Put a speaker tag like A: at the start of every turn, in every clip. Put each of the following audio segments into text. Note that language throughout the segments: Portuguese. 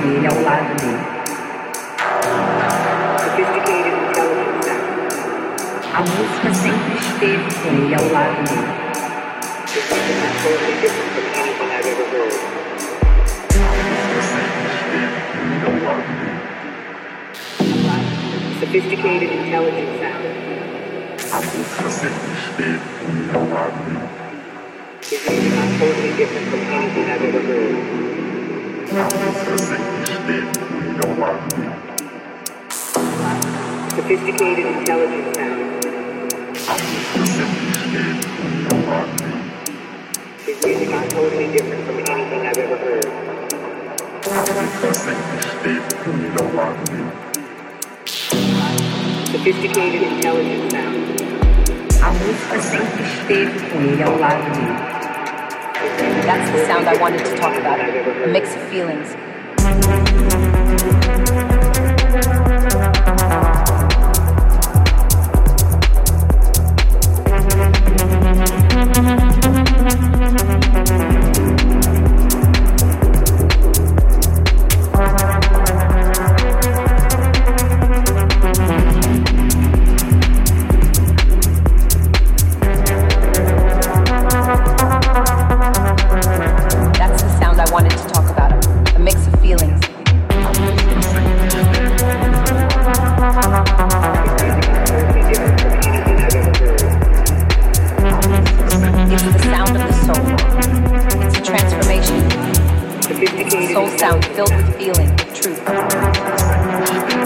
A: com ele é ao lado dele. Sophisticated Intelligence é A música sempre esteve com ele ao é lado dele. Sophisticated Intelligence Sound. A música sempre esteve com ele ao lado dele. This is not totally different from anything I've ever heard. Sophisticated intelligence sound.
B: I'm
A: His music is totally different from anything I've ever heard. Sophisticated intelligence sound. Sophisticated intelligence sound.
C: That's the sound I wanted to talk about. A mix of feelings. soul sound filled with feeling, truth.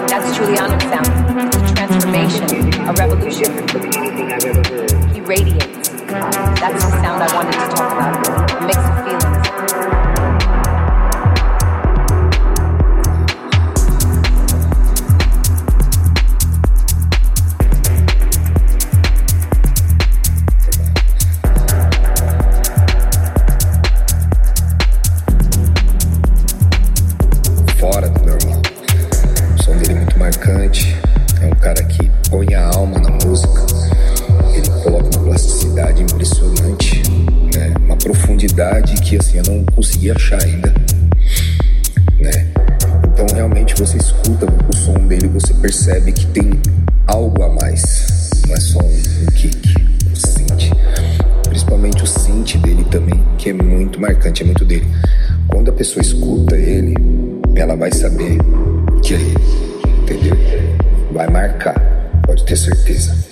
C: That's Juliano's sound, a transformation, a revolution. He radiates. That's the sound I wanted to talk about, a mix of feelings.
D: densidade impressionante, né? uma profundidade que assim, eu não conseguia achar ainda. Né? Então realmente você escuta o som dele, você percebe que tem algo a mais, não é só um, um kick, o synth. Principalmente o synth dele também, que é muito marcante, é muito dele. Quando a pessoa escuta ele, ela vai saber que é ele, entendeu? Vai marcar, pode ter certeza.